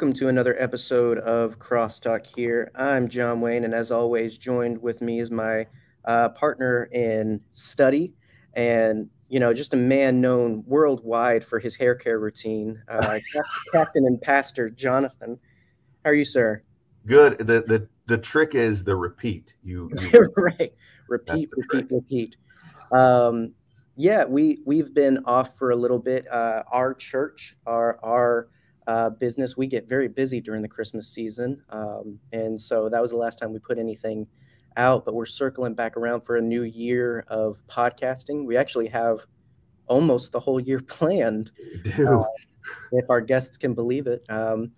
welcome to another episode of Crosstalk here. I'm John Wayne, and as always, joined with me is my uh, partner in study and you know just a man known worldwide for his hair care routine, uh, Captain and Pastor Jonathan. How are you, sir? Good. The the the trick is the repeat. You, you right. Repeat, repeat, trick. repeat. Um, yeah, we we've been off for a little bit. Uh, our church, our our uh, business, we get very busy during the Christmas season, um, and so that was the last time we put anything out. But we're circling back around for a new year of podcasting. We actually have almost the whole year planned, uh, if our guests can believe it. Um,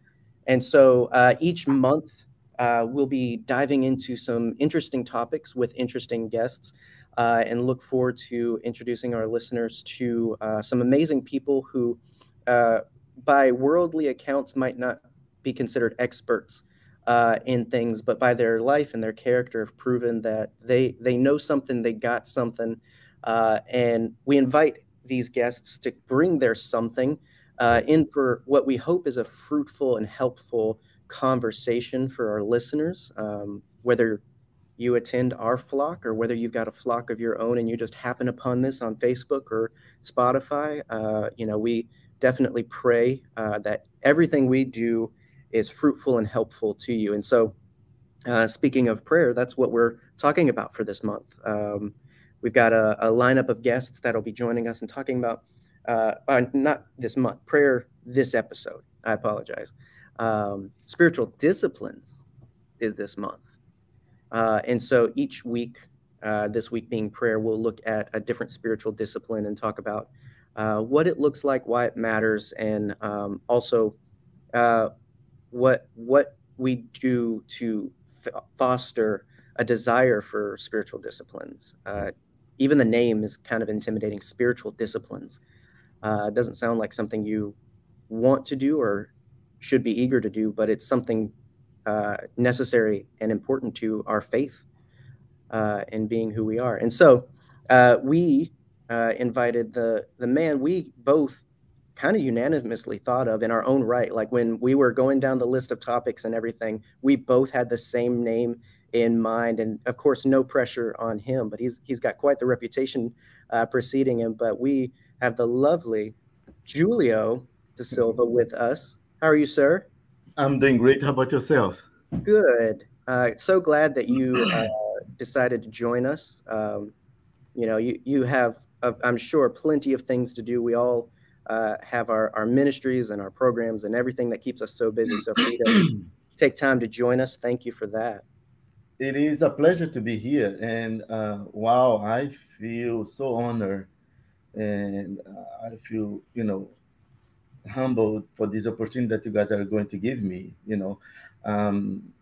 and so uh, each month uh, we'll be diving into some interesting topics with interesting guests. Uh, and look forward to introducing our listeners to uh, some amazing people who uh, by worldly accounts might not be considered experts uh, in things, but by their life and their character have proven that they they know something, they got something, uh, and we invite these guests to bring their something uh, in for what we hope is a fruitful and helpful conversation for our listeners. Um, whether you attend our flock or whether you've got a flock of your own and you just happen upon this on Facebook or Spotify, uh, you know we definitely pray uh, that everything we do is fruitful and helpful to you. And so, uh, speaking of prayer, that's what we're talking about for this month. Um, we've got a, a, lineup of guests that'll be joining us and talking about, uh, uh, not this month, prayer this episode. I apologize. Um, spiritual disciplines is this month. Uh, and so each week, uh, this week being prayer, we'll look at a different spiritual discipline and talk about uh, what it looks like, why it matters, and um, also uh, what what we do to f- foster a desire for spiritual disciplines. Uh, even the name is kind of intimidating. Spiritual disciplines uh, doesn't sound like something you want to do or should be eager to do, but it's something uh, necessary and important to our faith and being who we are. And so we uh, invited the the man we both kind of unanimously thought of in our own right. Like when we were going down the list of topics and everything, we both had the same name in mind, and of course, no pressure on him. But he's he's got quite the reputation uh, preceding him. But we have the lovely Julio Da Silva with us. How are you, sir? I'm doing great. How about yourself? Good. Uh, so glad that you uh, decided to join us. Um, you know, you you have I'm sure, plenty of things to do. We all uh, have our, our ministries and our programs and everything that keeps us so busy. So for you to take time to join us, thank you for that. It is a pleasure to be here. And uh, wow, I feel so honored and uh, I feel, you know, humbled for this opportunity that you guys are going to give me. You know, um,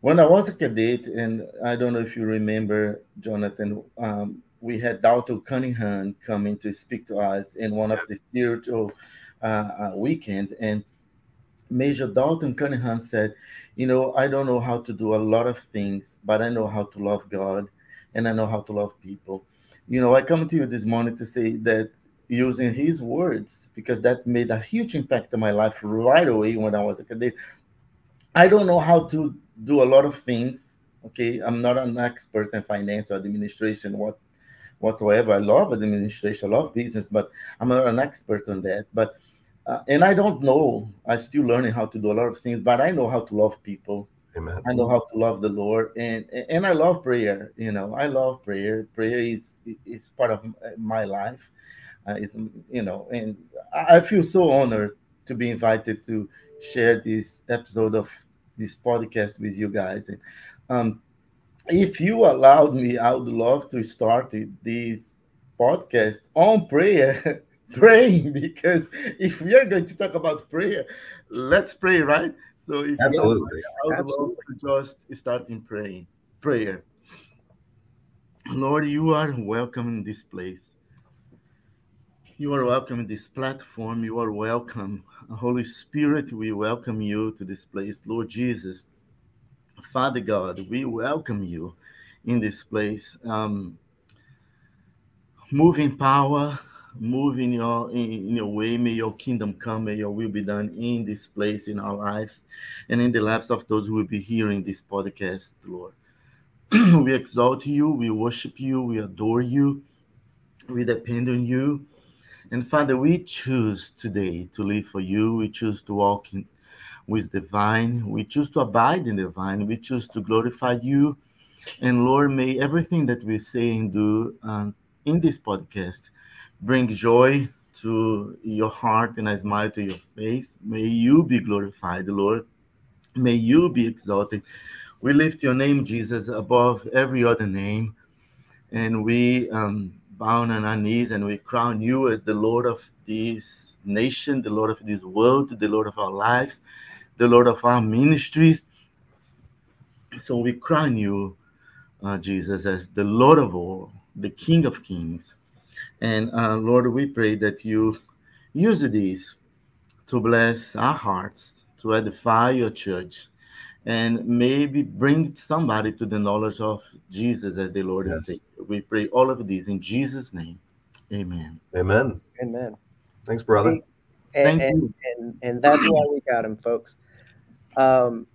when I was a cadet, and I don't know if you remember, Jonathan, um, we had Dalton Cunningham coming to speak to us in one of the spiritual uh, uh, weekend, and Major Dalton Cunningham said, "You know, I don't know how to do a lot of things, but I know how to love God, and I know how to love people." You know, I come to you this morning to say that using his words because that made a huge impact on my life right away when I was a cadet. I don't know how to do a lot of things. Okay, I'm not an expert in finance or administration. What whatsoever. I love administration, I love business, but I'm not an expert on that. But uh, and I don't know. I'm still learning how to do a lot of things, but I know how to love people. Amen. I know how to love the Lord, and and I love prayer. You know, I love prayer. Prayer is is part of my life. Uh, it's, you know, and I feel so honored to be invited to share this episode of this podcast with you guys. And um, if you allowed me, I would love to start this podcast on prayer, praying, because if we are going to talk about prayer, let's pray, right? So if Absolutely. I would Absolutely. love to just start in praying, prayer. Lord, you are welcome in this place. You are welcome in this platform. You are welcome. Holy Spirit, we welcome you to this place. Lord Jesus, Father God, we welcome you in this place. Um, moving power, move in your in, in, your way. May your kingdom come. May your will be done in this place, in our lives, and in the lives of those who will be hearing this podcast, Lord. we exalt you, we worship you, we adore you, we depend on you. And Father, we choose today to live for you. We choose to walk in, with the vine. We choose to abide in the vine. We choose to glorify you. And Lord, may everything that we say and do um, in this podcast bring joy to your heart and a smile to your face. May you be glorified, Lord. May you be exalted. We lift your name, Jesus, above every other name. And we um, bow on our knees and we crown you as the Lord of this nation, the Lord of this world, the Lord of our lives, the Lord of our ministries. So we crown you, uh, Jesus, as the Lord of all, the King of kings. And uh, Lord, we pray that you use these to bless our hearts, to edify your church, and maybe bring somebody to the knowledge of Jesus as the Lord yes. and Savior. We pray all of these in Jesus' name. Amen. Amen. Amen. Thanks, brother. And, Thank and, you. And, and that's why we got him, folks. Um,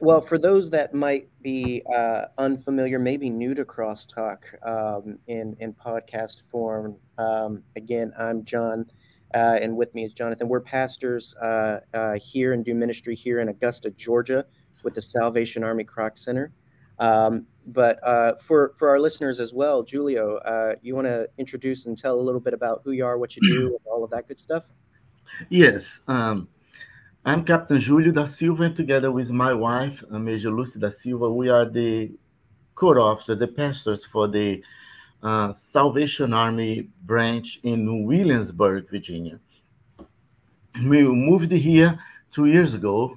well, for those that might be uh, unfamiliar, maybe new to Crosstalk um, in in podcast form, um, again, I'm John, uh, and with me is Jonathan. We're pastors uh, uh here and do ministry here in Augusta, Georgia with the Salvation Army Kroc Center. Um, but uh, for for our listeners as well, Julio, uh, you want to introduce and tell a little bit about who you are, what you do, all of that good stuff. Yes, um, I'm Captain Julio da Silva, and together with my wife, uh, Major Lucy da Silva, we are the corps officer, the pastors for the uh, Salvation Army branch in Williamsburg, Virginia. We moved here two years ago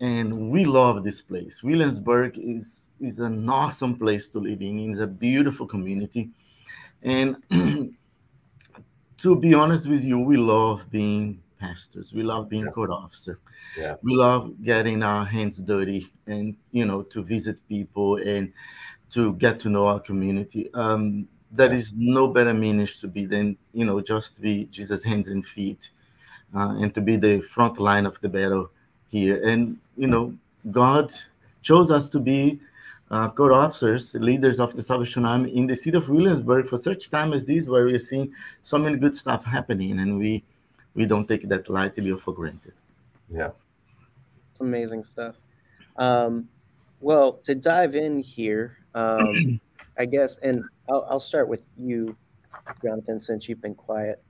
and we love this place. Williamsburg is is an awesome place to live in. It's a beautiful community, and to be honest with you, we love being pastors. We love being yeah. corps officer. Yeah. We love getting our hands dirty and you know to visit people and to get to know our community. Um, there yeah. is no better means to be than you know just to be Jesus' hands and feet, uh, and to be the front line of the battle here. And you know, God chose us to be uh, corps officers, leaders of the Salvation Army in the city of Williamsburg for such time as this, where we're seeing so many good stuff happening, and we we don't take that lightly or for granted. Yeah, it's amazing stuff. Um, well, to dive in here, um, I guess, and I'll, I'll start with you, Jonathan, since you've been quiet.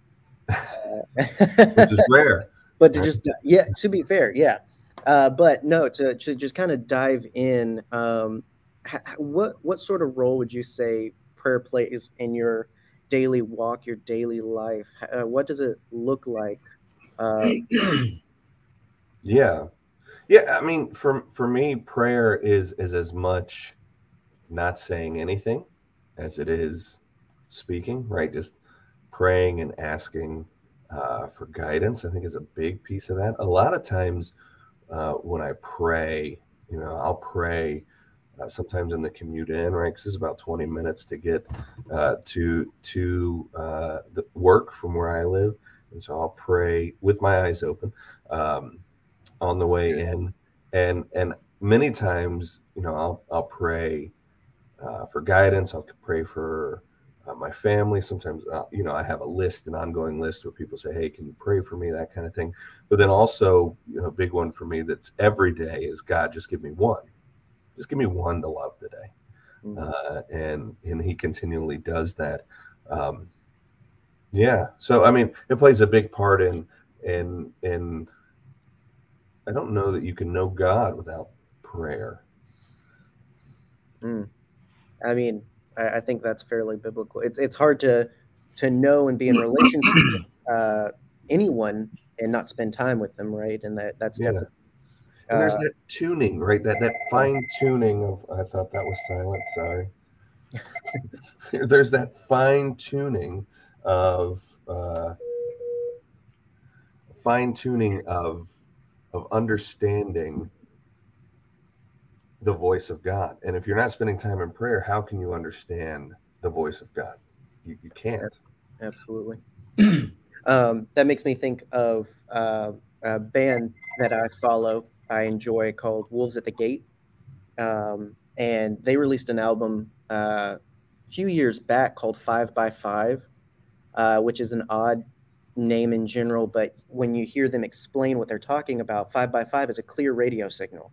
Which is rare. But to just, yeah, to be fair, yeah. Uh, but no, to, to just kind of dive in, um, what what sort of role would you say prayer plays in your daily walk, your daily life? Uh, what does it look like? Uh, yeah, yeah. I mean, for for me, prayer is is as much not saying anything as it is speaking. Right, just praying and asking uh, for guidance. I think is a big piece of that. A lot of times uh, when I pray, you know, I'll pray uh, sometimes in the commute in, right? Because it's about 20 minutes to get uh, to to uh, the work from where I live, and so I'll pray with my eyes open um, on the way in, and and many times, you know, I'll I'll pray uh, for guidance. I'll pray for uh, my family. Sometimes, uh, you know, I have a list, an ongoing list where people say, "Hey, can you pray for me?" That kind of thing. But then also, you know, a big one for me that's every day is God, just give me one, just give me one to love today, mm-hmm. uh, and and He continually does that. Um, yeah, so I mean, it plays a big part in in in. I don't know that you can know God without prayer. Mm. I mean, I, I, think that's fairly biblical. It's it's hard to to know and be in relationship with uh, anyone and not spend time with them, right? And that that's yeah. definitely. And there's uh, that tuning, right? That that fine tuning of. I thought that was silent. Sorry. there's that fine tuning of uh, fine tuning of of understanding the voice of God. And if you're not spending time in prayer, how can you understand the voice of God? You, you can't. Absolutely. um, that makes me think of uh, a band that I follow, I enjoy called Wolves at the Gate. Um, and they released an album uh, a few years back called Five by Five, uh, which is an odd name in general, but when you hear them explain what they're talking about, Five by Five is a clear radio signal.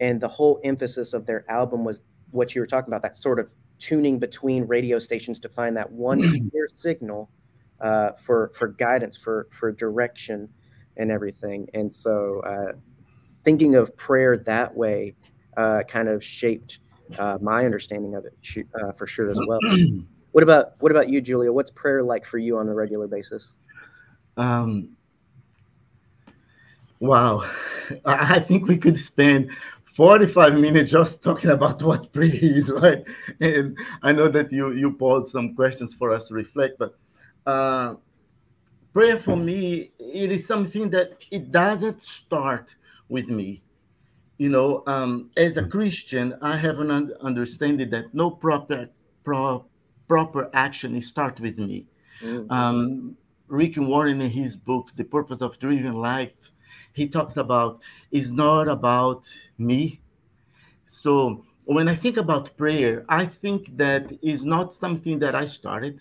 And the whole emphasis of their album was what you were talking about that sort of tuning between radio stations to find that one clear signal uh, for for guidance, for for direction, and everything. And so, uh, thinking of prayer that way uh, kind of shaped uh, my understanding of it uh, for sure as well. what about what about you, Julio? What's prayer like for you on a regular basis? Um, wow, I think we could spend 45 minutes just talking about what prayer is, right? And I know that you you posed some questions for us to reflect, but uh, prayer for me it is something that it doesn't start with me. You know, um, as a Christian, I have an un- understanding that no proper pro- proper action is start with me. Mm-hmm. Um, Rick Warren in his book, The Purpose of Driven Life, he talks about is not about me. So when I think about prayer, I think that is not something that I started,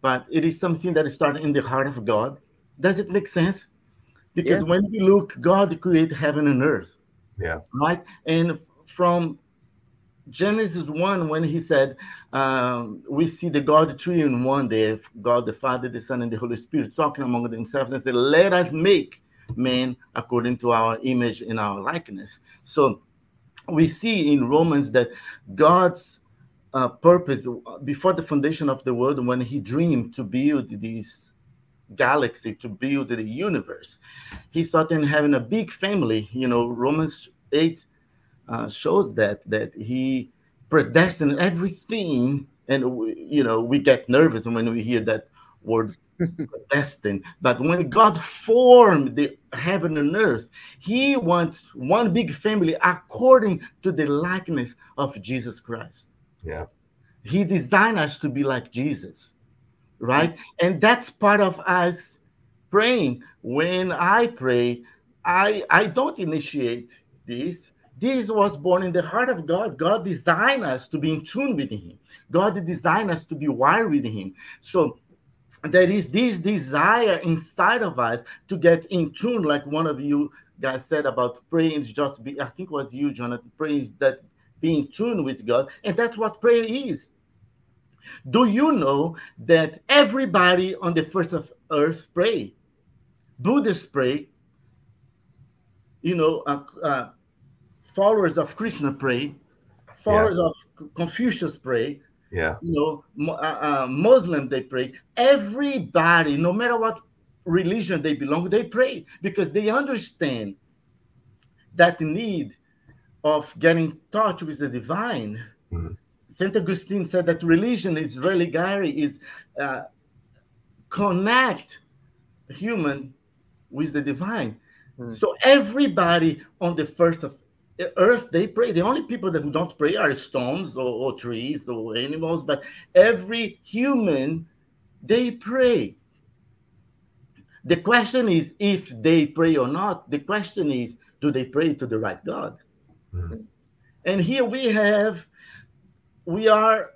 but it is something that started in the heart of God. Does it make sense? Because yeah. when we look, God created heaven and earth. Yeah. Right. And from Genesis 1, when he said, um, we see the God tree in one day, God the Father, the Son, and the Holy Spirit talking among themselves and said, Let us make man according to our image and our likeness. So we see in Romans that God's uh, purpose before the foundation of the world, when he dreamed to build this galaxy, to build the universe, he thought in having a big family. You know, Romans 8 uh, shows that, that he predestined everything. And, we, you know, we get nervous when we hear that word predestined. But when God formed the heaven and earth, He wants one big family according to the likeness of Jesus Christ. Yeah. He designed us to be like Jesus, right? Mm-hmm. And that's part of us praying. When I pray, I I don't initiate this. This was born in the heart of God. God designed us to be in tune with Him. God designed us to be wired with Him. So there is this desire inside of us to get in tune, like one of you guys said about praying just be, I think was you, Jonathan. Praying is that being tuned with God, and that's what prayer is. Do you know that everybody on the first of earth pray? Buddhists pray. You know, uh, uh, followers of Krishna pray. Followers yeah. of Confucius pray yeah you know uh, uh, muslim they pray everybody no matter what religion they belong they pray because they understand that need of getting in touch with the divine mm-hmm. Saint augustine said that religion is religare is uh, connect human with the divine. Mm-hmm. so everybody on the first of earth they pray. The only people that don't pray are stones or, or, trees or animals but every human they pray. The question is if they pray or not. The question is do they pray to the right god? Mm-hmm. and here we have we are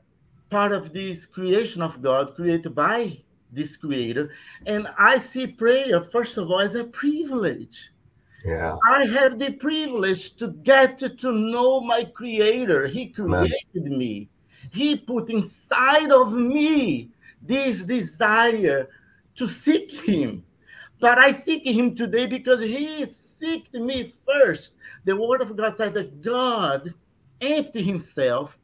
part of this creation of god created by this creator and i see prayer first of all as a privilege yeah. I have the privilege to get to know my creator. He created Man. me. He put inside of me this desire to seek him. But I seek him today because he seeked me first. The word of God said that God emptied himself,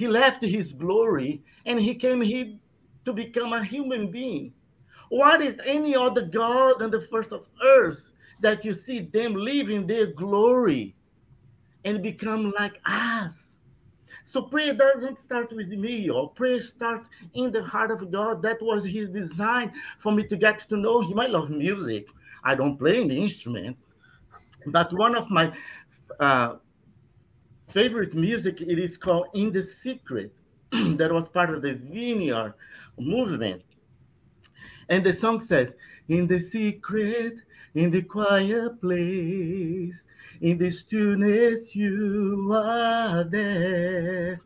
he left his glory, and he came here to become a human being. What is any other God on the first of earth that you see them living their glory and become like us. So prayer doesn't start with me, or prayer starts in the heart of God. That was his design for me to get to know him. I love music. I don't play the instrument, but one of my uh, favorite music it is called "In the Secret." that was part of the Vineyard movement, And the song says, In the secret, in the quiet place, in the stillness, you are there.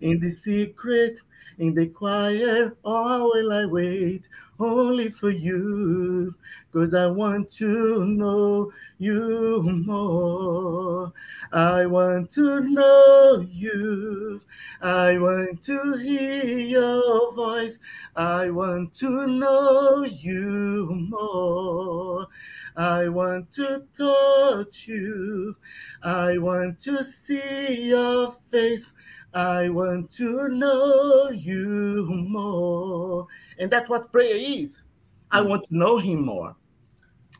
In the secret, in the quiet, oh, all will I wait only for you, cause I want to know you more. I want to know you. I want to hear your voice. I want to know you more. I want to touch you. I want to see your face. I want to know you more. And that's what prayer is. I mm. want to know him more.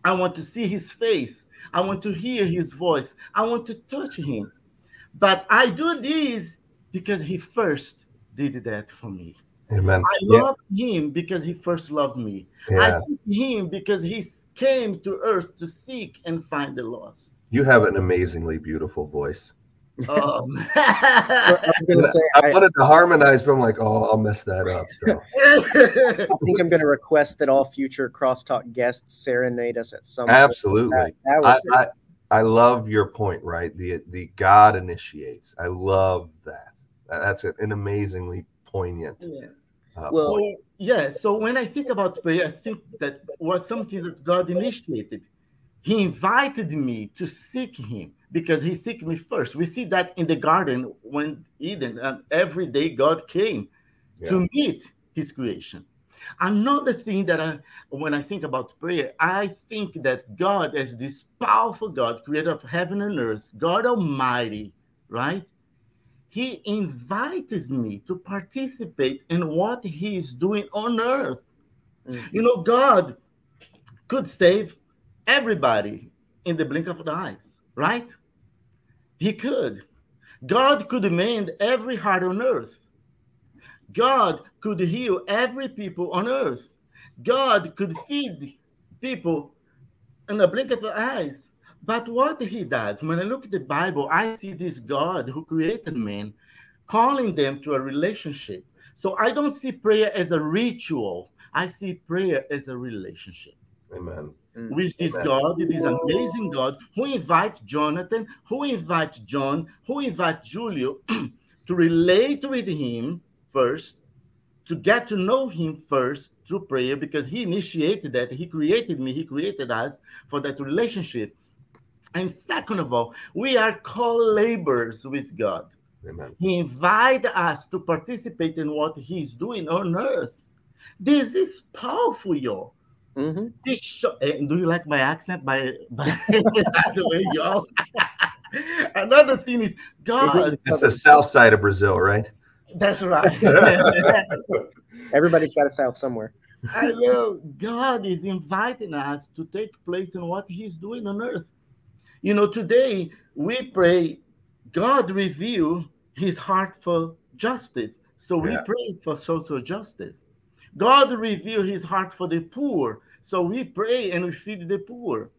I want to see his face. I want to hear his voice. I want to touch him. But I do this because he first did that for me. Amen. I love him because he first loved me. Yeah. I seek him because he came to earth to seek and find the lost. You have an amazingly beautiful voice. Um, I was going to say I, I, wanted to harmonize, but I'm like, oh, I'll mess that up. So I think I'm going to request that all future crosstalk guests serenade us at some. Absolutely, that, that I, I, I love your point. Right, the the God initiates. I love that. That's an amazingly poignant. Yeah. Uh, well, point. yeah. So when I think about prayer, I think that was something that God initiated. He invited me to seek Him because he seek me first. We see that in the garden when Eden, and every day God came yeah. to meet his creation. Another thing that I, when I think about prayer, I think that God, as this powerful God, creator of heaven and earth, God Almighty, right? He invites me to participate in what He is doing on earth. Mm-hmm. You know, God could save everybody in the blink of the eyes right? He could. God could mend every heart on earth. God could heal every people on earth. God could feed people in the blink of the eyes. But what he does, when I look at the Bible, I see this God who created man calling them to a relationship. So I don't see prayer as a ritual. I see prayer as a relationship. Amen. Mm. with this God, this amazing God who invites Jonathan, who invites John, who invites Julio to relate with him first, to get to know him first through prayer, because he initiated that. He created me, he created us for that relationship. And second of all, we are co-laborers with God. Amen. He invited us to participate in what he's doing on earth. This is powerful, y'all. Mm-hmm. This show, eh, do you like my accent? By by the way, y'all. Another thing is God. It's the south side of Brazil, right? That's right. Everybody's got a south somewhere. I know God is inviting us to take place in what He's doing on earth. You know, today we pray, God reveal His heart for justice. So we yeah. pray for social justice. God reveal His heart for the poor. So we pray and we feed the poor.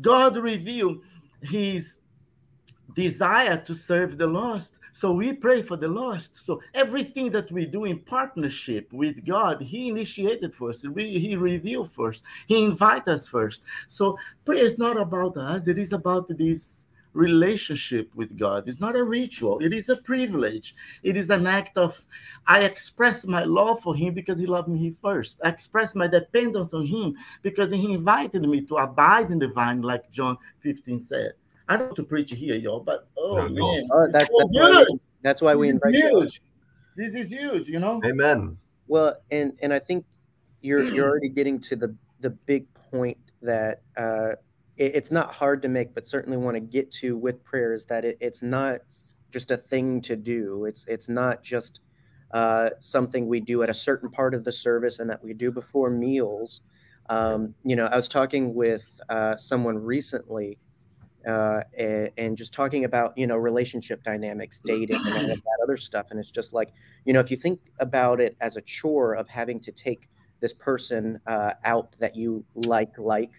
God revealed his desire to serve the lost. So we pray for the lost. So everything that we do in partnership with God, He initiated first. He revealed first. He invited us first. So prayer is not about us. It is about this relationship with God. It's not a ritual, it is a privilege. It is an act of, I express my love for Him because He loved me first. I express my dependence on Him because He invited me to abide in the vine, like John 15 said. I don't want to preach here, y'all, but oh, no, man, oh, that's, so that's, why, that's why we invite huge. you. This is huge, you know. Amen. Well, and and I think you're you're already getting to the the big point that uh, it, it's not hard to make, but certainly want to get to with prayer is that it, it's not just a thing to do. It's it's not just uh, something we do at a certain part of the service and that we do before meals. Um, you know, I was talking with uh, someone recently uh, and, and, just talking about you know relationship dynamics, dating, and all of that other stuff. And it's just like you know, if you think about it as a chore of having to take this person uh, out that you like, like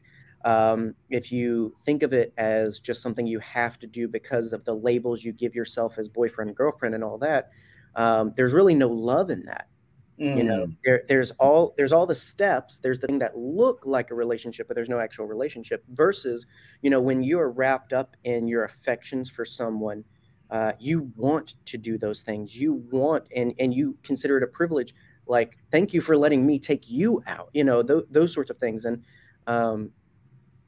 um, if you think of it as just something you have to do because of the labels you give yourself as boyfriend, girlfriend, and all that, um, there's really no love in that. Mm. You know, mm. there, there's all there's all the steps. There's the thing that look like a relationship, but there's no actual relationship. Versus, you know, when you are wrapped up in your affections for someone, uh, you want to do those things. You want and and you consider it a privilege. Like, thank you for letting me take you out. You know, th- those sorts of things. And um,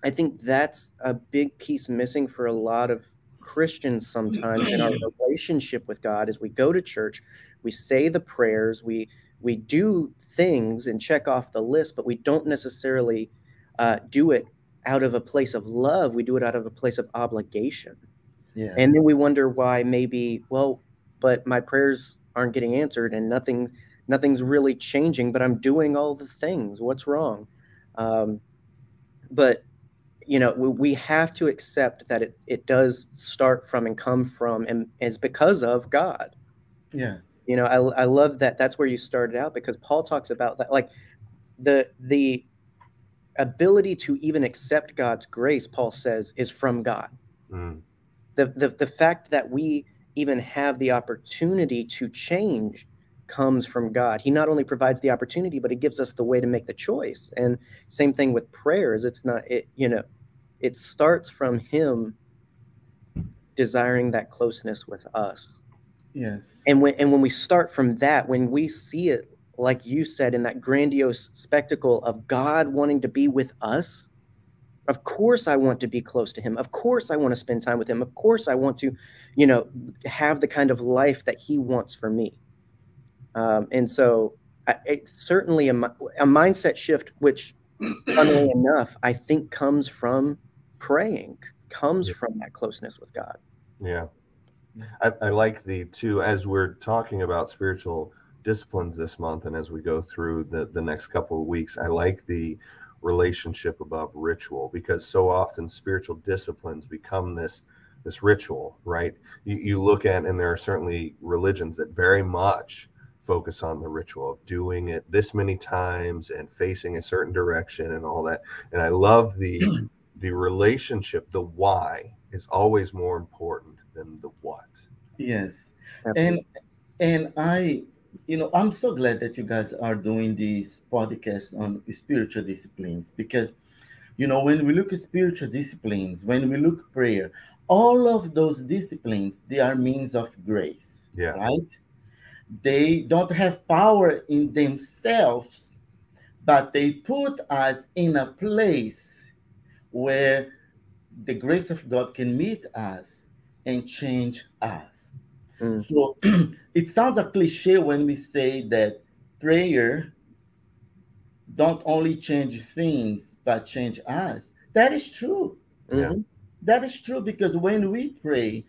I think that's a big piece missing for a lot of Christians sometimes in our relationship with God. As we go to church, we say the prayers, we we do things and check off the list, but we don't necessarily uh, do it out of a place of love. We do it out of a place of obligation. Yeah. And then we wonder why maybe, well, but my prayers aren't getting answered and nothing, nothing's really changing, but I'm doing all the things. What's wrong? Um, but you know, we, we have to accept that it, it does start from and come from and is because of God. Yeah. You know I, I love that that's where you started out because paul talks about that like the the ability to even accept god's grace paul says is from god. Mm. the, the the fact that we even have the opportunity to change comes from god. He not only provides the opportunity but he gives us the way to make the choice. And same thing with prayers. It's not it you know it starts from him desiring that closeness with us Yes. And when and when we start from that, when we see it, like you said, in that grandiose spectacle of God wanting to be with us, of course I want to be close to him. Of course I want to spend time with him. Of course I want to, you know, have the kind of life that he wants for me. Um, and so I, it's certainly a, a mindset shift, which funnily enough, I think comes from praying, comes yeah. from that closeness with God. Yeah. I, I like the two as we're talking about spiritual disciplines this month and as we go through the, the next couple of weeks, I like the relationship above ritual because so often spiritual disciplines become this this ritual, right? You, you look at and there are certainly religions that very much focus on the ritual of doing it this many times and facing a certain direction and all that. And I love the the relationship, the why is always more important than the what. Yes. Absolutely. And and I you know, I'm so glad that you guys are doing this podcast on spiritual disciplines because you know, when we look at spiritual disciplines, when we look prayer, all of those disciplines, they are means of grace. Yeah. Right? They don't have power in themselves, but they put us in a place where the grace of God can meet us and change us. Mm. So it sounds a cliche when we say that prayer don't only change things but change us. That is true. Mm-hmm. That is true because when we pray,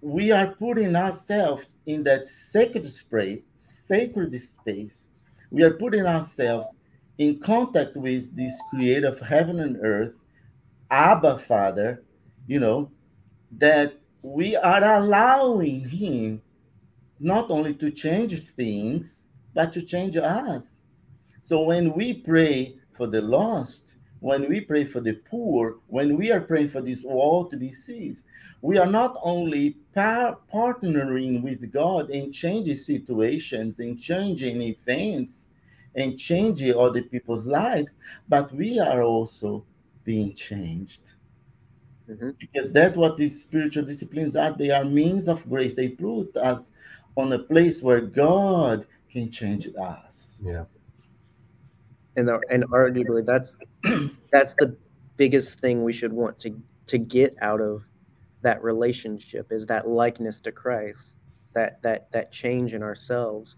we are putting ourselves in that sacred space, sacred space. We are putting ourselves in contact with this creator of heaven and earth, Abba Father, you know, that we are allowing him not only to change things, but to change us. So when we pray for the lost, when we pray for the poor, when we are praying for this world to be seized, we are not only par- partnering with God in changing situations, in changing events, and changing other people's lives, but we are also being changed. Mm-hmm. Because that's what these spiritual disciplines are. They are means of grace. They put us on a place where God can change us. Yeah. And the, and arguably that's that's the biggest thing we should want to to get out of that relationship is that likeness to Christ, that that that change in ourselves.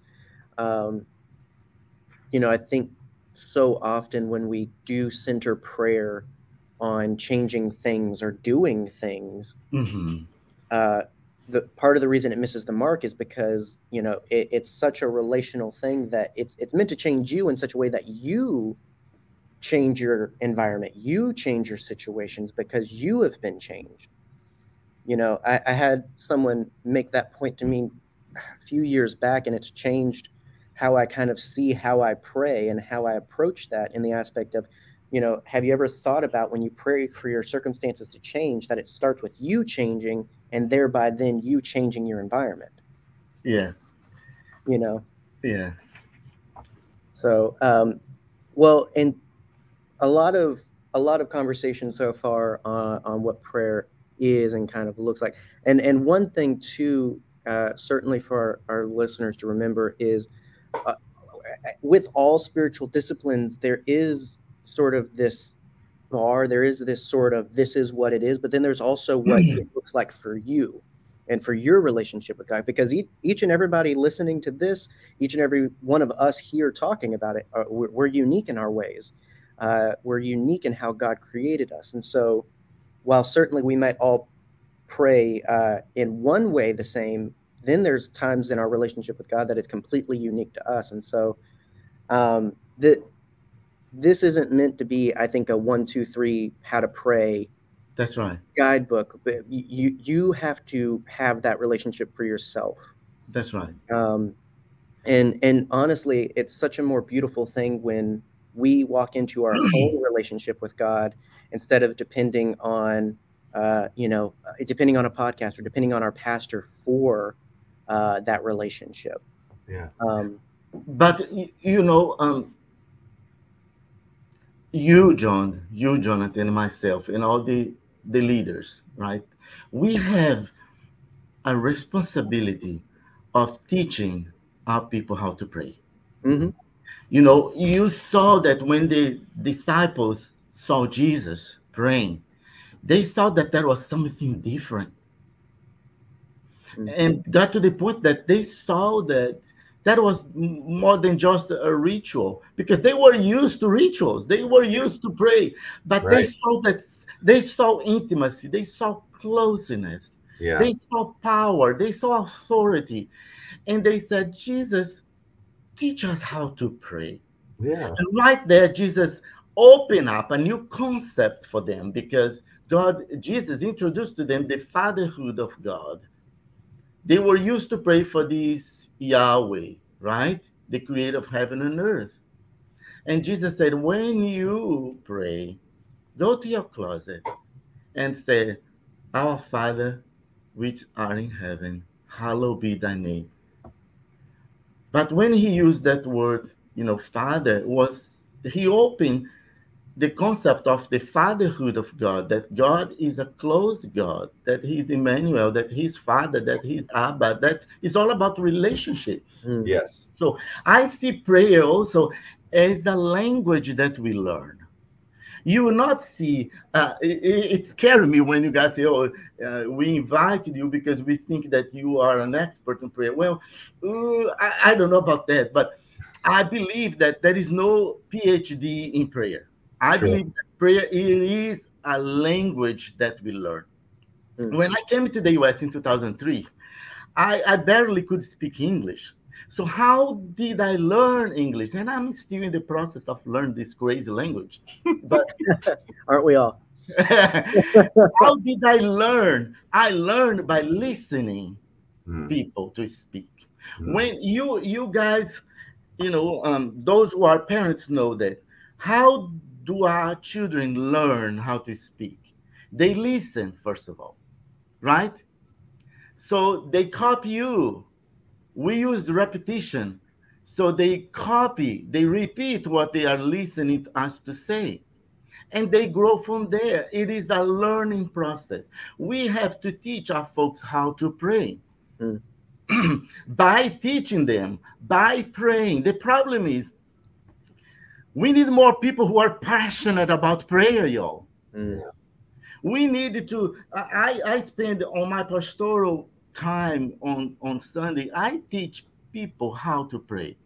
Um, you know, I think so often when we do center prayer on changing things or doing things, mm-hmm. uh, the part of the reason it misses the mark is because you know it, it's such a relational thing that it's it's meant to change you in such a way that you change your environment, you change your situations because you have been changed. You know, I, I had someone make that point to me a few years back, and it's changed how I kind of see how I pray and how I approach that in the aspect of you know, have you ever thought about when you pray for your circumstances to change that it starts with you changing and thereby then you changing your environment? Yeah. You know? Yeah. So, um, well, and a lot of a lot of conversation so far uh, on what prayer is and kind of looks like. And and one thing too, uh, certainly for our, our, listeners to remember is, uh, with all spiritual disciplines, there is sort of this bar. There is this sort of this is what it is, but then there's also what mm-hmm. it looks like for you and for your relationship with God. Because each, each and everybody listening to this, each and every one of us here talking about it, uh, we're, we're, unique in our ways. Uh, we're unique in how God created us. And so, while certainly we might all pray uh, in one way the same, then there's times in our relationship with God that it's completely unique to us. And so, um, the, this isn't meant to be, I think, a one, two, three, how to pray that's right. Guidebook. But you you have to have that relationship for yourself. That's right. Um, and and honestly, it's such a more beautiful thing when we walk into our own relationship with God instead of depending on uh, you know uh, depending on a podcast or depending on our pastor for uh, that relationship. Yeah. Um, but you know, um, you, John, you, Jonathan, myself, and all the the leaders, right? We have a responsibility of teaching our people how to pray. Mm-hmm. You know, you saw that when the disciples saw Jesus praying, they saw that there was something different. Mm-hmm. And got to the point that they saw that that was more than just a ritual because they were used to rituals, they were used to pray, but right. they saw that they saw intimacy, they saw closeness, yeah. they saw power, they saw authority. And they said, Jesus, teach us how to pray. Yeah. And right there, Jesus opened up a new concept for them because God, Jesus introduced to them the fatherhood of God. They were used to pray for this Yahweh, right? The creator of heaven and earth. And Jesus said, when you pray, Go to your closet and say, Our Father, which art in heaven, hallowed be thy name. But when he used that word, you know, Father, was he opened the concept of the fatherhood of God, that God is a close God, that He's Emmanuel, that He's Father, that He's Abba. That is all about relationship. Mm. Yes. So I see prayer also as a language that we learn you will not see. Uh, it, it scares me when you guys say, "Oh, uh, we invited you because we think that you are an expert in prayer." Well, uh, I, I don't know about that, but I believe that there is no PhD in prayer. I sure. believe that prayer is a language that we learn. Mm. When I came to the US in 2003, I, I barely could speak English. So how did I learn English? And I'm still in the process of learning this crazy language. But aren't we all? how did I learn? I learned by listening mm. people to speak. Mm. When you you guys, you know, um, those who are parents know that. How do our children learn how to speak? They listen first of all, right? So they copy you we use repetition. So they copy, they repeat what they are listening to us to say. And they grow from there. It is a learning process. We have to teach our folks how to pray. Mm. by teaching them, by praying. The problem is we need more people who are passionate about prayer, y'all. Mm. We need to. I, I spend on my pastoral time on, on Sunday, I teach people how to pray.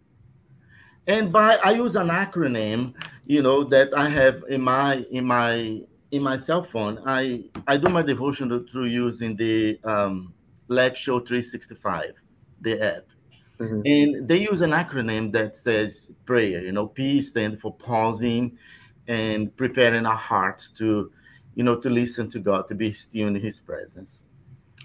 And by I use an acronym, you know, that I have in my in my in my cell phone. I I do my devotion through using the um, Lectio 365, the app. Mm-hmm. And they use an acronym that says prayer. You know, P stands for pausing and preparing our hearts to, you know, to listen to God, to be still in His presence.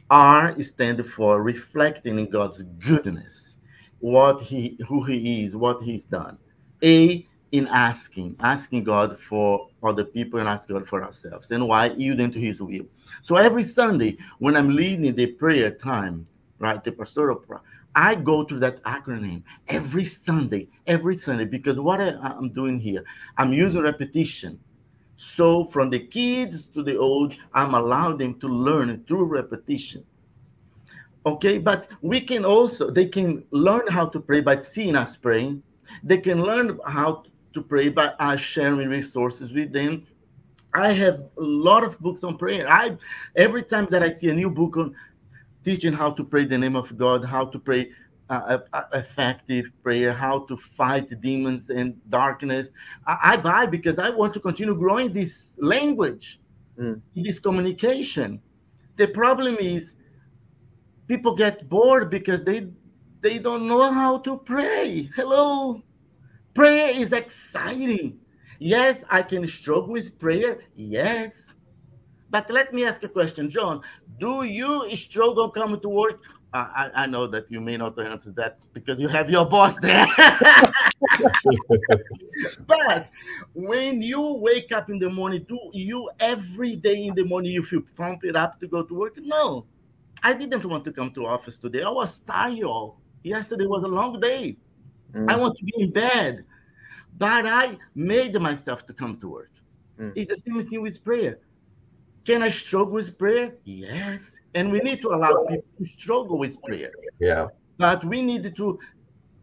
R stands for reflecting in God's goodness, what he who he is, what he's done. A in asking, asking God for other people and asking God for ourselves. And why yielding to his will. So every Sunday when I'm leading the prayer time, right, the pastoral I go to that acronym every Sunday, every Sunday, because what I, am doing here, I'm using repetition. So from the kids to the old, I'm allowing them to learn through repetition. Okay, but we can also, they can learn how to pray by seeing us praying. They can learn how to pray by us sharing resources with them. I have a lot of books on prayer. I every time that I see a new book on teaching how to pray the name of God, how to pray uh, effective prayer, how to fight demons and darkness. I, I, buy because I want to continue growing this language, mm. this communication. The problem is people get bored because they they don't know how to pray. Hello, prayer is exciting. Yes, I can struggle with prayer. Yes, but let me ask a question, John. Do you struggle coming to work? Uh, I, I know that you may not answer that because you have your boss there. but when you wake up in the morning, do you every day in the morning you feel pumped up to go to work? No, I didn't want to come to office today. I was tired. Yesterday was a long day. Mm. I want to be in bed, but I made myself to come to work. Mm. It's the same thing with prayer. Can I struggle with prayer? Yes. And we need to allow people to struggle with prayer. Yeah. But we need to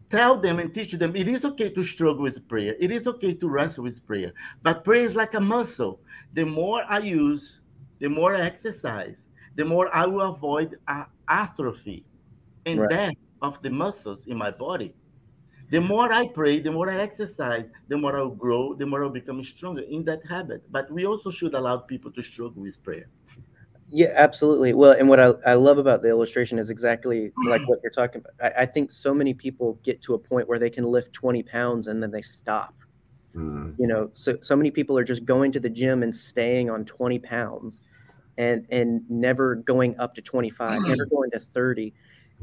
tell them and teach them it is okay to struggle with prayer. It is okay to wrestle with prayer. But prayer is like a muscle. The more I use, the more I exercise, the more I will avoid atrophy and right. death of the muscles in my body the more I pray, the more I exercise, the more I'll grow, the more I'll become stronger in that habit. But we also should allow people to struggle with prayer. Yeah, absolutely. Well, and what I, I love about the illustration is exactly like what you're talking about. I, I think so many people get to a point where they can lift 20 pounds and then they stop. Mm. You know, so so many people are just going to the gym and staying on 20 pounds and and never going up to 25, never going to 30.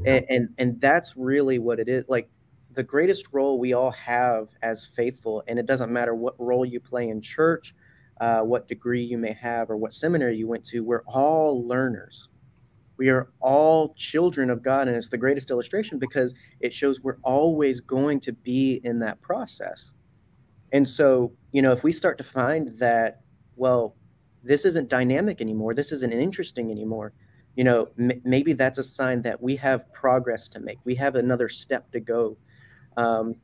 And, and and that's really what it is. Like the greatest role we all have as faithful, and it doesn't matter what role you play in church, uh, what degree you may have, or what seminary you went to, we're all learners. We are all children of God, and it's the greatest illustration because it shows we're always going to be in that process. And so, you know, if we start to find that, well, this isn't dynamic anymore, this isn't interesting anymore, you know, m- maybe that's a sign that we have progress to make. We have another step to go um,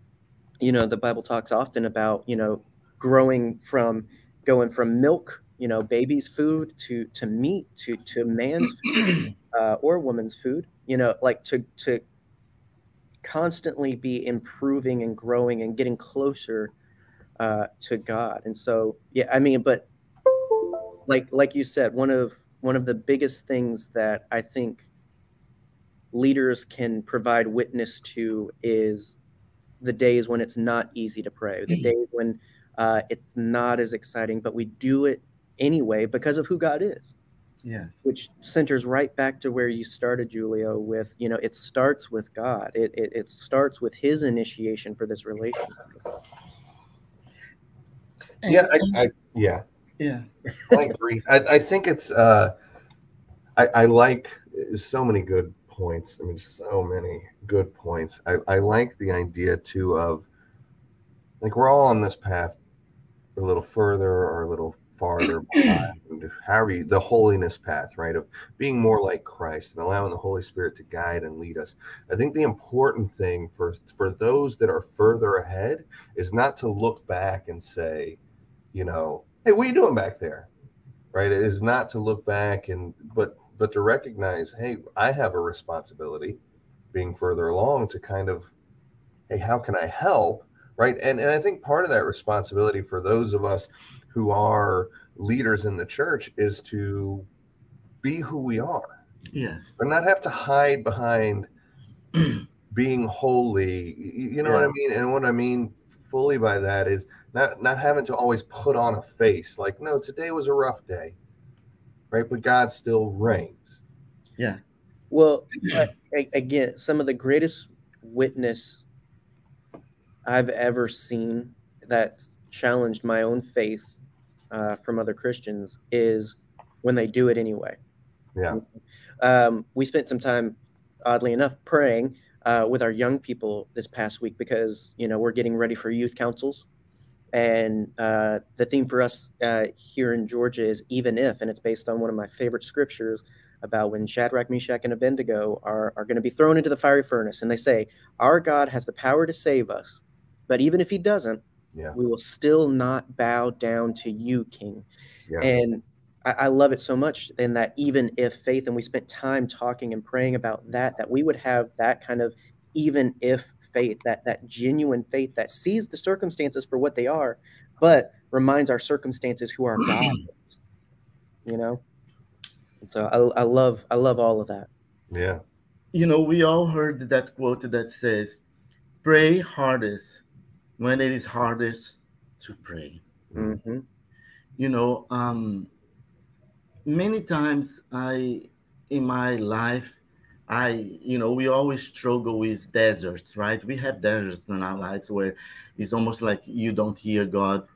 you know, the Bible talks often about, you know, growing from going from milk, you know, baby's food to to meat to to man's food uh, or woman's food. You know, like to to constantly be improving and growing and getting closer uh, to God. And so, yeah, I mean, but like like you said, one of one of the biggest things that I think leaders can provide witness to is the days when it's not easy to pray, the mm-hmm. days when uh, it's not as exciting, but we do it anyway because of who God is. Yes. Which centers right back to where you started, Julio, with, you know, it starts with God. It, it, it starts with his initiation for this relationship. Yeah, I, I yeah. Yeah. I agree. I, I think it's uh I, I like so many good points. I mean, so many good points. I, I like the idea too of like we're all on this path a little further or a little farther behind, however you, the holiness path, right? Of being more like Christ and allowing the Holy Spirit to guide and lead us. I think the important thing for for those that are further ahead is not to look back and say, you know, hey, what are you doing back there? Right? It is not to look back and but but to recognize, hey, I have a responsibility being further along to kind of, hey, how can I help? Right. And, and I think part of that responsibility for those of us who are leaders in the church is to be who we are. Yes. And not have to hide behind being holy. You know yeah. what I mean? And what I mean fully by that is not not having to always put on a face like, no, today was a rough day right? But God still reigns. Yeah. Well, again, some of the greatest witness I've ever seen that challenged my own faith uh, from other Christians is when they do it anyway. Yeah. Um, we spent some time, oddly enough, praying uh, with our young people this past week because you know we're getting ready for youth councils, and uh, the theme for us uh, here in Georgia is even if, and it's based on one of my favorite scriptures about when Shadrach, Meshach, and Abednego are are going to be thrown into the fiery furnace, and they say, "Our God has the power to save us, but even if He doesn't, yeah. we will still not bow down to you, King." Yeah. And I, I love it so much in that even if faith, and we spent time talking and praying about that, that we would have that kind of even if faith, that that genuine faith that sees the circumstances for what they are, but reminds our circumstances who our God is. You know? And so I, I love I love all of that. Yeah. You know, we all heard that quote that says, pray hardest when it is hardest to pray. Mm-hmm. You know, um, many times I in my life I you know we always struggle with deserts right we have deserts in our lives where it's almost like you don't hear God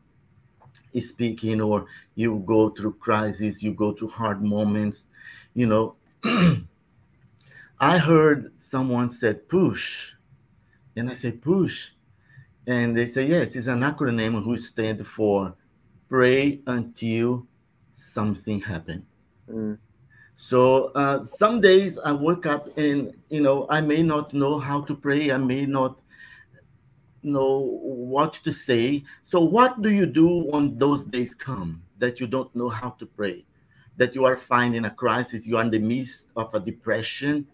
speaking or you go through crises you go through hard moments you know I heard someone said push and I say push and they say yes it's an acronym who stand for pray until something happened. Mm. So uh, some days I wake up and you know I may not know how to pray. I may not know what to say. So what do you do when those days come that you don't know how to pray? That you are finding a crisis, you are in the midst of a depression,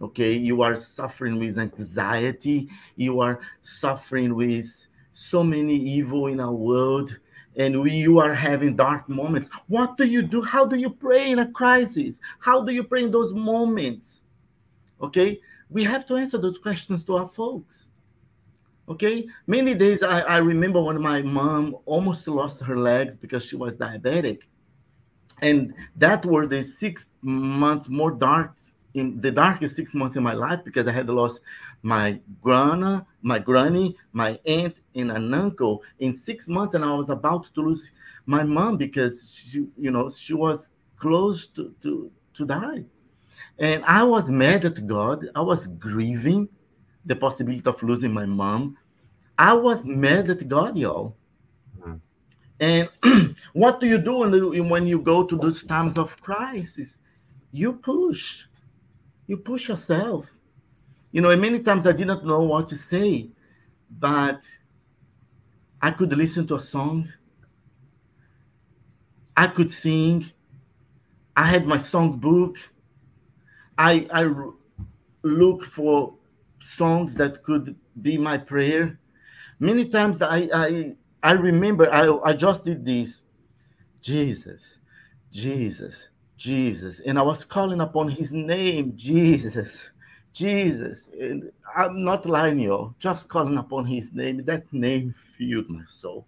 okay you are suffering with anxiety you are suffering with so many evil in our world and we, you are having dark moments, what do you do? How do you pray in a crisis? How do you pray in those moments? Okay, we have to answer those questions to our folks. Okay, many days I, I remember when my mom almost lost her legs because she was diabetic, and that were the six months more dark in the darkest six months in my life because I had lost my grandma, my granny, my aunt, and an uncle in six months, and I was about to lose my mom because she, you know, she was close to to to die, and I was mad at God. I was grieving the possibility of losing my mom. I was mad at God, y'all. Mm-hmm. And what do you do when, when you go to those times of crisis? You push you push yourself. You know, many times I didn't know what to say, but I could listen to a song. I could sing. I had my song book. I I look for songs that could be my prayer. Many times I I I remember I, I just did this. Jesus, Jesus, Jesus. And I was calling upon his name, Jesus, Jesus. And I'm not lying, you just calling upon his name. That name filled my soul.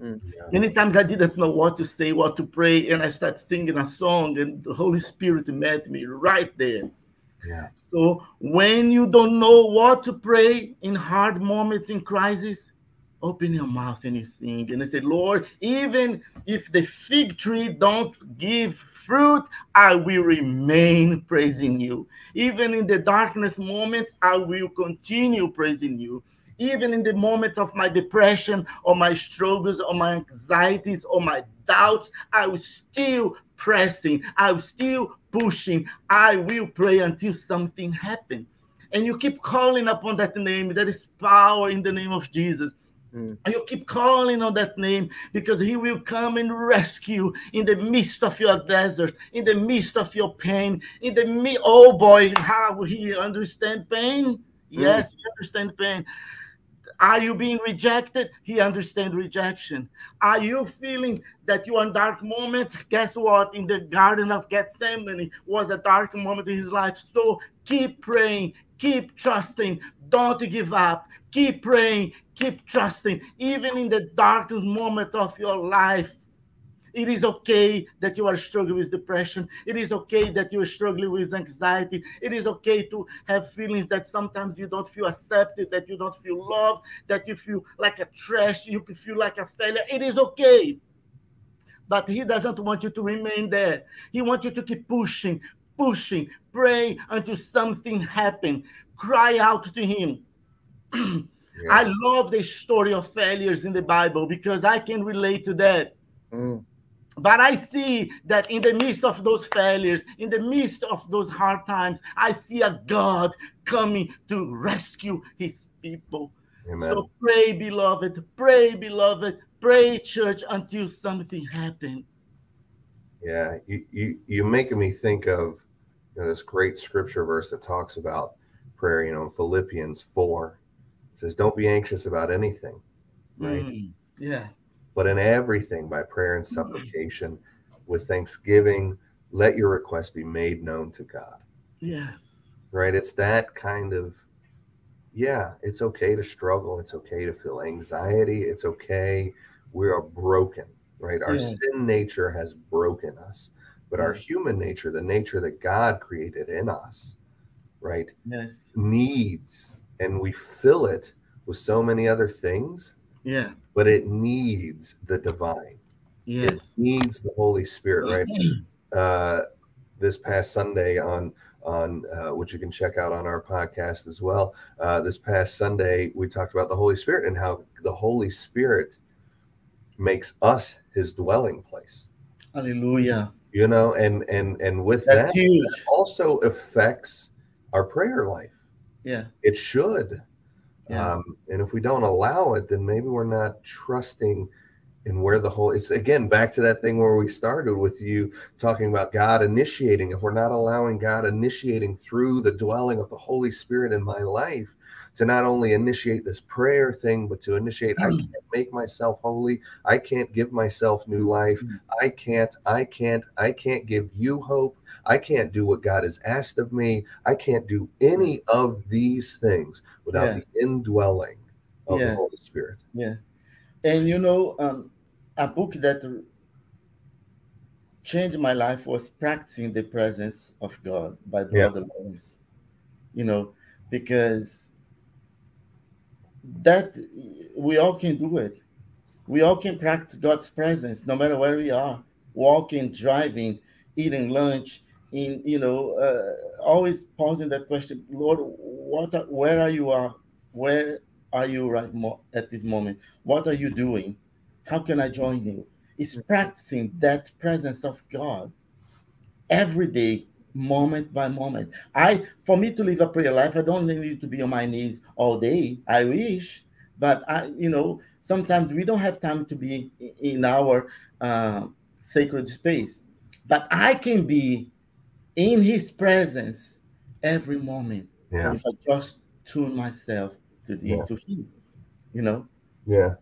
Mm. Yeah. Many times I didn't know what to say, what to pray, and I started singing a song, and the Holy Spirit met me right there. Yeah. So when you don't know what to pray in hard moments in crisis, open your mouth and you sing. And I said, Lord, even if the fig tree don't give fruit, I will remain praising you. Even in the darkness moments, I will continue praising you. Even in the moments of my depression or my struggles or my anxieties or my doubts, I will still pressing. I will still pushing. I will pray until something happens. And you keep calling upon that name. There is power in the name of Jesus. Mm. And you keep calling on that name because he will come and rescue in the midst of your desert, in the midst of your pain, in the mi- oh boy, how he understand pain? Yes, mm. he understand pain. Are you being rejected? He understands rejection. Are you feeling that you are in dark moments? Guess what? In the Garden of Gethsemane was a dark moment in his life. So keep praying, keep trusting, don't give up. Keep praying, keep trusting, even in the darkest moment of your life. It is okay that you are struggling with depression. It is okay that you are struggling with anxiety. It is okay to have feelings that sometimes you don't feel accepted, that you don't feel loved, that you feel like a trash, you feel like a failure. It is okay. But he doesn't want you to remain there. He wants you to keep pushing, pushing, praying until something happens cry out to him. yeah. I love the story of failures in the Bible because I can relate to that. Mm. But I see that in the midst of those failures, in the midst of those hard times, I see a God coming to rescue his people. Amen. So pray, beloved, pray, beloved, pray, church, until something happens. Yeah, you, you, you're making me think of you know, this great scripture verse that talks about prayer, you know, in Philippians 4. It says, Don't be anxious about anything, right? Mm, yeah. But in everything, by prayer and mm-hmm. supplication, with thanksgiving, let your request be made known to God. Yes. Right? It's that kind of, yeah, it's okay to struggle. It's okay to feel anxiety. It's okay. We are broken, right? Our yeah. sin nature has broken us, but our human nature, the nature that God created in us, right? Yes. Needs, and we fill it with so many other things yeah. But it needs the divine. Yes. It needs the Holy Spirit, right? Uh, this past Sunday on on uh, which you can check out on our podcast as well. Uh, this past Sunday, we talked about the Holy Spirit and how the Holy Spirit makes us His dwelling place. Hallelujah. You know, and and and with That's that, huge. also affects our prayer life. Yeah, it should. Yeah. Um, and if we don't allow it, then maybe we're not trusting in where the whole it's again back to that thing where we started with you talking about God initiating. If we're not allowing God initiating through the dwelling of the Holy Spirit in my life, to not only initiate this prayer thing, but to initiate, I hmm. can't make myself holy. I can't give myself new life. Hmm. I can't, I can't, I can't give you hope. I can't do what God has asked of me. I can't do any of these things without yeah. the indwelling of yes. the Holy Spirit. Yeah. And you know, um, a book that changed my life was Practicing the Presence of God by Brother yeah. Lawrence. You know, because that we all can do it. We all can practice God's presence no matter where we are, walking, driving, eating lunch, in you know, uh, always posing that question, Lord, what are, where are you are, where are you right mo- at this moment? What are you doing? How can I join you? It's practicing that presence of God every day moment by moment. I, for me to live a prayer life, I don't need to be on my knees all day. I wish, but I, you know, sometimes we don't have time to be in our uh, sacred space. But I can be in His presence every moment yeah. if I just tune myself to the yeah. to Him. You know. Yeah.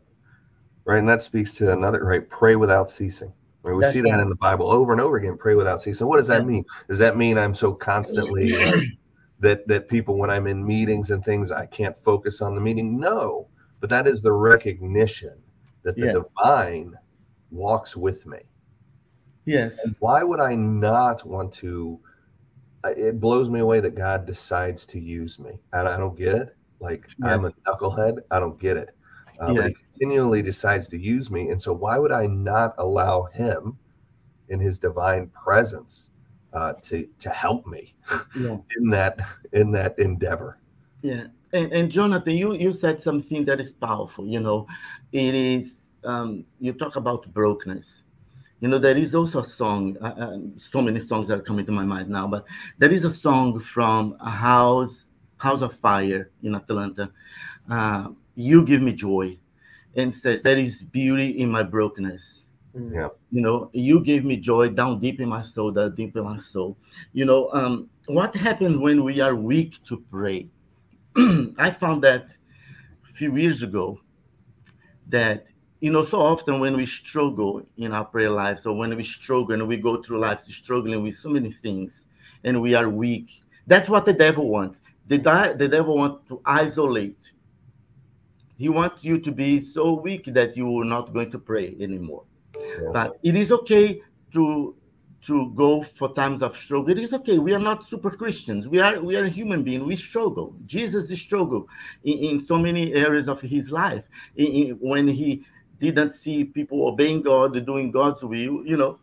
Right, and that speaks to another right. Pray without ceasing. We That's see that in the Bible over and over again. Pray without ceasing. What does that mean? Does that mean I'm so constantly that that people when I'm in meetings and things I can't focus on the meeting? No, but that is the recognition that the yes. divine walks with me. Yes. And why would I not want to? It blows me away that God decides to use me. I, I don't get it. Like yes. I'm a knucklehead. I don't get it. Uh, yes. But he continually decides to use me. And so, why would I not allow him in his divine presence uh, to to help me yeah. in that in that endeavor? Yeah. And, and, Jonathan, you you said something that is powerful. You know, it is um, you talk about brokenness. You know, there is also a song. Uh, uh, so many songs are coming to my mind now, but there is a song from a house House of Fire in Atlanta. Uh, you give me joy and says there is beauty in my brokenness. Mm. yeah. You know you gave me joy down deep in my soul that deep in my soul. You know um what happens when we are weak to pray? I found that a few years ago that you know so often when we struggle in our prayer lives or when we struggle and we go through life struggling with so many things and we are weak that's what the devil wants. The, the devil wants to isolate he wants you to be so weak that you are not going to pray anymore. Yeah. But it is okay to to go for times of struggle. It is okay. We are not super Christians. We are we are a human being. We struggle. Jesus struggled in, in so many areas of his life. In, in, when he didn't see people obeying God, doing God's will, you know,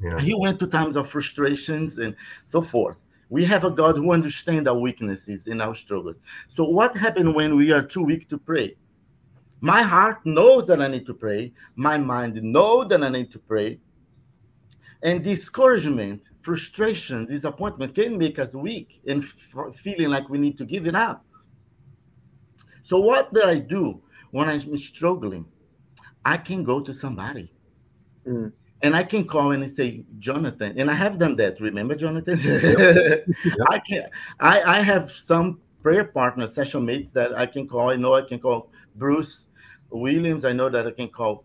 yeah. he went to times of frustrations and so forth. We have a God who understands our weaknesses and our struggles. So, what happens when we are too weak to pray? My heart knows that I need to pray. My mind knows that I need to pray. And discouragement, frustration, disappointment can make us weak and feeling like we need to give it up. So, what do I do when I'm struggling? I can go to somebody. Mm and I can call and say Jonathan, and I have done that. Remember, Jonathan? Yep. Yep. I can. I I have some prayer partners, session mates that I can call. I know I can call Bruce Williams. I know that I can call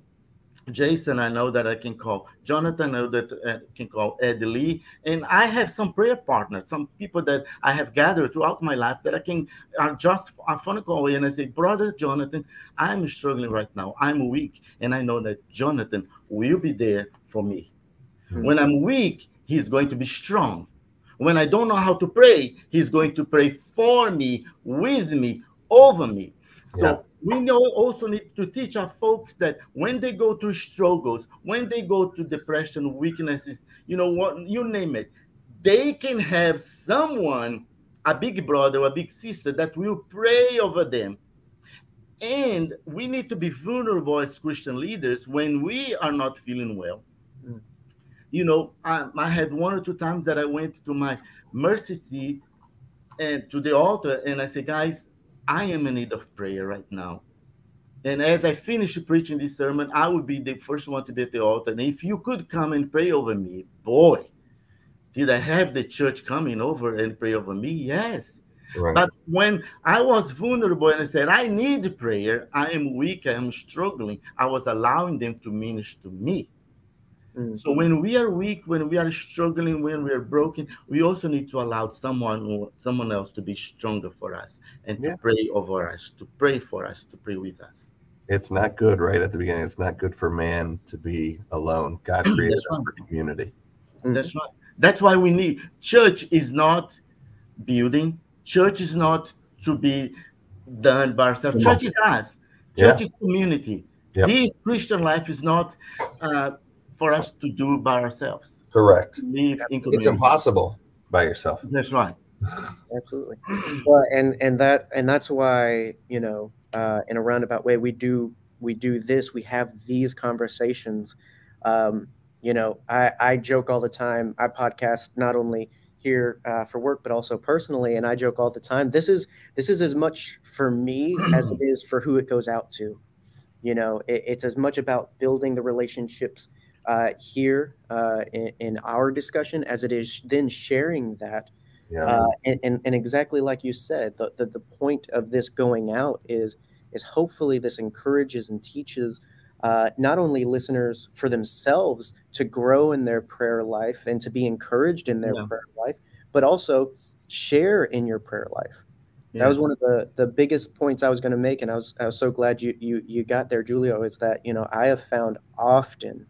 Jason, I know that I can call Jonathan, I know that I uh, can call Ed Lee. And I have some prayer partners, some people that I have gathered throughout my life that I can uh, just a phone call away and I say, Brother Jonathan, I'm struggling right now. I'm weak. And I know that Jonathan will be there for me. Mm-hmm. When I'm weak, he's going to be strong. When I don't know how to pray, he's going to pray for me, with me, over me. So yeah we know also need to teach our folks that when they go through struggles, when they go through depression, weaknesses, you know what, you name it, they can have someone, a big brother, a big sister that will pray over them. And we need to be vulnerable as Christian leaders when we are not feeling well. Mm. You know, I, I had one or two times that I went to my mercy seat and to the altar and I said, guys, I am in need of prayer right now. And as I finish preaching this sermon, I will be the first one to be at the altar. And if you could come and pray over me, boy, did I have the church coming over and pray over me? Yes. Right. But when I was vulnerable and I said, I need prayer, I am weak, I am struggling, I was allowing them to minister to me. Mm-hmm. So when we are weak, when we are struggling, when we are broken, we also need to allow someone someone else to be stronger for us and yeah. to pray over us, to pray for us, to pray with us. It's not good, right at the beginning. It's not good for man to be alone. God created us right. for community. Mm-hmm. That's right. That's why we need church is not building. Church is not to be done by ourselves. Church is us. Church yeah. is community. Yep. This Christian life is not uh, for us to do by ourselves. Correct. Live in It's impossible by yourself. That's right. Absolutely. Well, and and that and that's why you know, uh, in a roundabout way, we do we do this. We have these conversations. Um, you know, I, I joke all the time. I podcast not only here uh, for work, but also personally, and I joke all the time. This is this is as much for me as it is for who it goes out to. You know, it, it's as much about building the relationships uh, here uh, in, in, our discussion as it is then sharing that. Yeah. Uh, and, and, and, exactly like you said, the, the, the, point of this going out is is hopefully this encourages and teaches uh, not only listeners for themselves to grow in their prayer life and to be encouraged in their yeah. prayer life, but also share in your prayer life. That was one of the, the biggest points I was going to make, and I was I was so glad you you you got there, Julio. Is that you know I have found often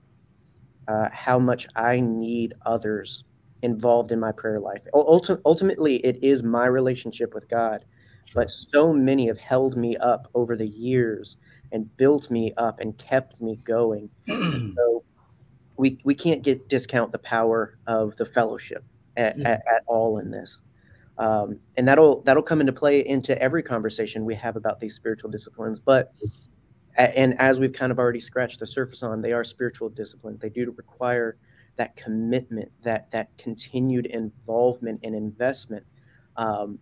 uh, how much I need others involved in my prayer life. Ulti- ultimately, it is my relationship with God, but so many have held me up over the years and built me up and kept me going. so we we can't get discount the power of the fellowship at, yeah. at, at all in this. Um, and that'll that'll come into play into every conversation we have about these spiritual disciplines. But and as we've kind of already scratched the surface on, they are spiritual disciplines. They do require that commitment, that that continued involvement and investment. Um,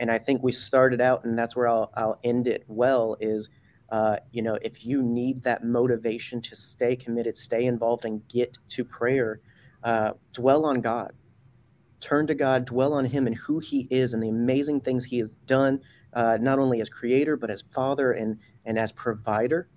and I think we started out, and that's where I'll, I'll end it well. Is uh, you know, if you need that motivation to stay committed, stay involved, and get to prayer, uh, dwell on God. Turn to God, dwell on Him and who He is and the amazing things He has done, uh, not only as Creator but as Father and and as provider.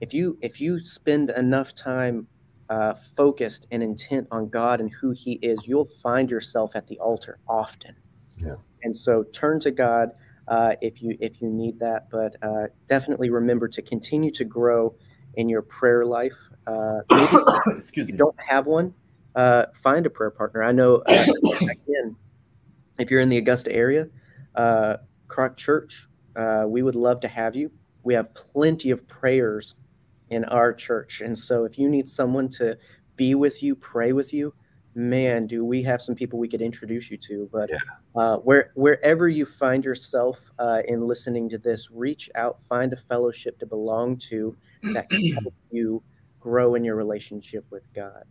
If you if you spend enough time uh, focused and intent on god and who he is you'll find yourself at the altar often. Yeah. And so turn to god uh, if you if you need that but uh, definitely remember to continue to grow in your prayer life. Uh, maybe Excuse you don't have one uh, find a prayer partner. I know uh, again if you're in the augusta area uh, Kroc Church, we would love to have you we have plenty of prayers in our church. And so if you need someone to be with you, pray with you, man, do we have some people we could introduce you to. But yeah. uh, where wherever you find yourself uh, in listening to this, reach out, find a fellowship to belong to that can help you grow in your relationship with God.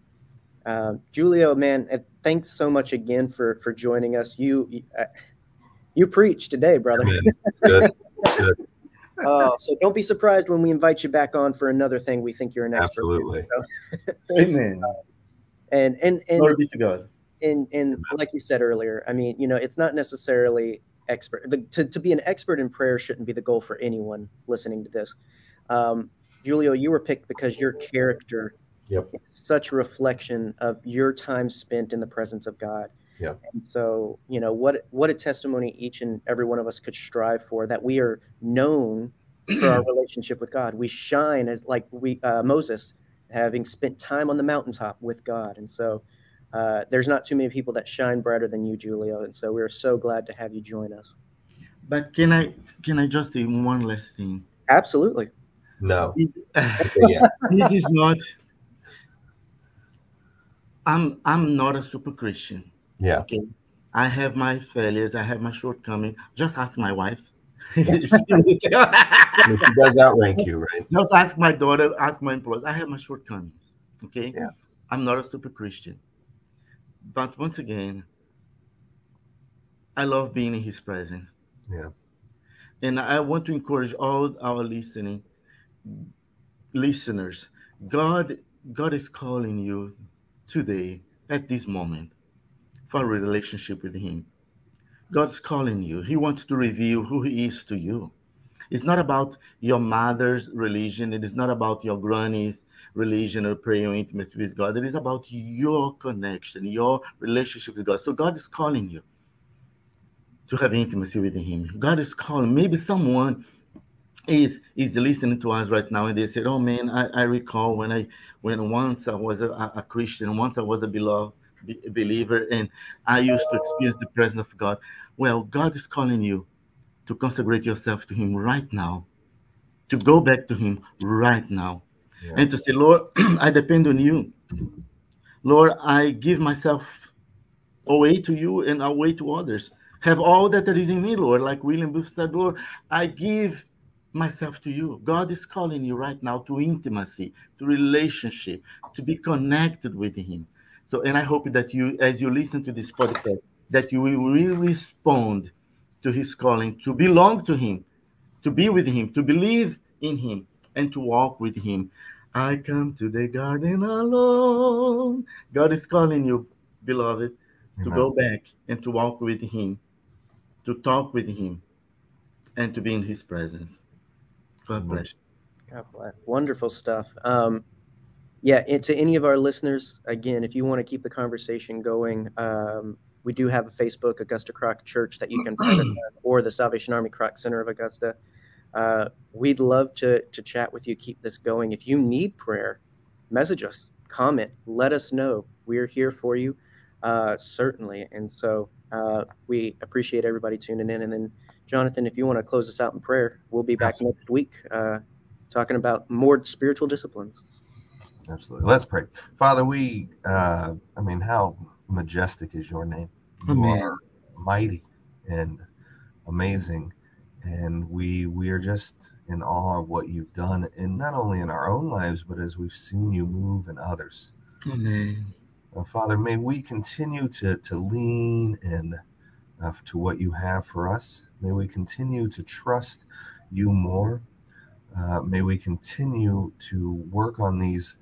Um, Julio, man, uh, thanks so much again for for joining us. You uh, you preach today, brother. Good. Good. Uh, so don't be surprised when we invite you back on for another thing we think you're an expert. Absolutely. So. Amen. And and and glory be to God. And and like you said earlier, I mean, you know, it's not necessarily expert. The, to to be an expert in prayer shouldn't be the goal for anyone listening to this. Um, Julio, you were picked because your character yep. is such a reflection of your time spent in the presence of God. Yeah. And so, you know, what what a testimony each and every one of us could strive for that we are known for our relationship with God. We shine as like we uh, Moses having spent time on the mountaintop with God. And so uh, there's not too many people that shine brighter than you, Julio. And so we're so glad to have you join us. But can I can I just say one last thing? Absolutely. No. this is not I'm I'm not a super Christian. Yeah. Okay. I have my failures. I have my shortcomings. Just ask my wife. she does outrank you, right? Just ask my daughter, ask my employees. I have my shortcomings. Okay. Yeah. I'm not a super Christian. But once again, I love being in his presence. Yeah. And I want to encourage all our listening listeners. God, God is calling you today at this moment for a relationship with Him. God's calling you. He wants to reveal who He is to you. It's not about your mother's religion. It is not about your granny's religion or prayer or intimacy with God. It is about your connection, your relationship with God. So God is calling you to have intimacy with Him. God is calling. Maybe someone is is listening to us right now and they said, "Oh man, I, I recall when I when once I was a, a Christian, once I was a beloved believer, and I used to experience the presence of God." Well, God is calling you to consecrate yourself to Him right now, to go back to Him right now, yeah. and to say, "Lord, I depend on you. Lord, I give myself away to you and away to others." Have all that there is in me, Lord. Like William Booth said, Lord, I give myself to you. God is calling you right now to intimacy, to relationship, to be connected with Him. So, and I hope that you, as you listen to this podcast, that you will really respond to His calling to belong to Him, to be with Him, to believe in Him, and to walk with Him. I come to the garden alone. God is calling you, beloved, Amen. to go back and to walk with Him, to talk with Him, and to be in His presence. God bless. God bless. Wonderful stuff. Um, yeah, and to any of our listeners, again, if you want to keep the conversation going, um, we do have a Facebook, Augusta Kroc Church, that you can or the Salvation Army Kroc Center of Augusta. Uh, we'd love to to chat with you, keep this going. If you need prayer, message us, comment, let us know. We're here for you, uh, certainly. And so uh, we appreciate everybody tuning in. And then Jonathan, if you want to close us out in prayer, we'll be back Absolutely. next week uh, talking about more spiritual disciplines. Absolutely. Let's pray. Father, we, uh, I mean, how majestic is your name? You Amen. are mighty and amazing. And we we are just in awe of what you've done, and not only in our own lives, but as we've seen you move in others. Amen. Uh, Father, may we continue to to lean in uh, to what you have for us. May we continue to trust you more. Uh, may we continue to work on these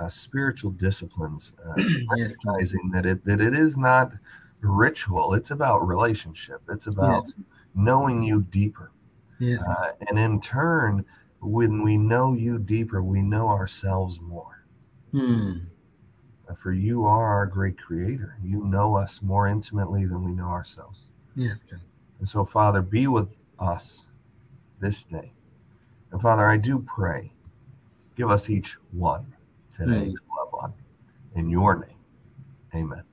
uh, spiritual disciplines, uh, yes. recognizing that it that it is not ritual. It's about relationship. It's about yes. knowing you deeper. Yes. Uh, and in turn, when we know you deeper, we know ourselves more. Hmm. Uh, for you are our great creator. You know us more intimately than we know ourselves. Yes, God. And so, Father, be with us this day. And Father, I do pray, give us each one today mm. on. In your name, amen.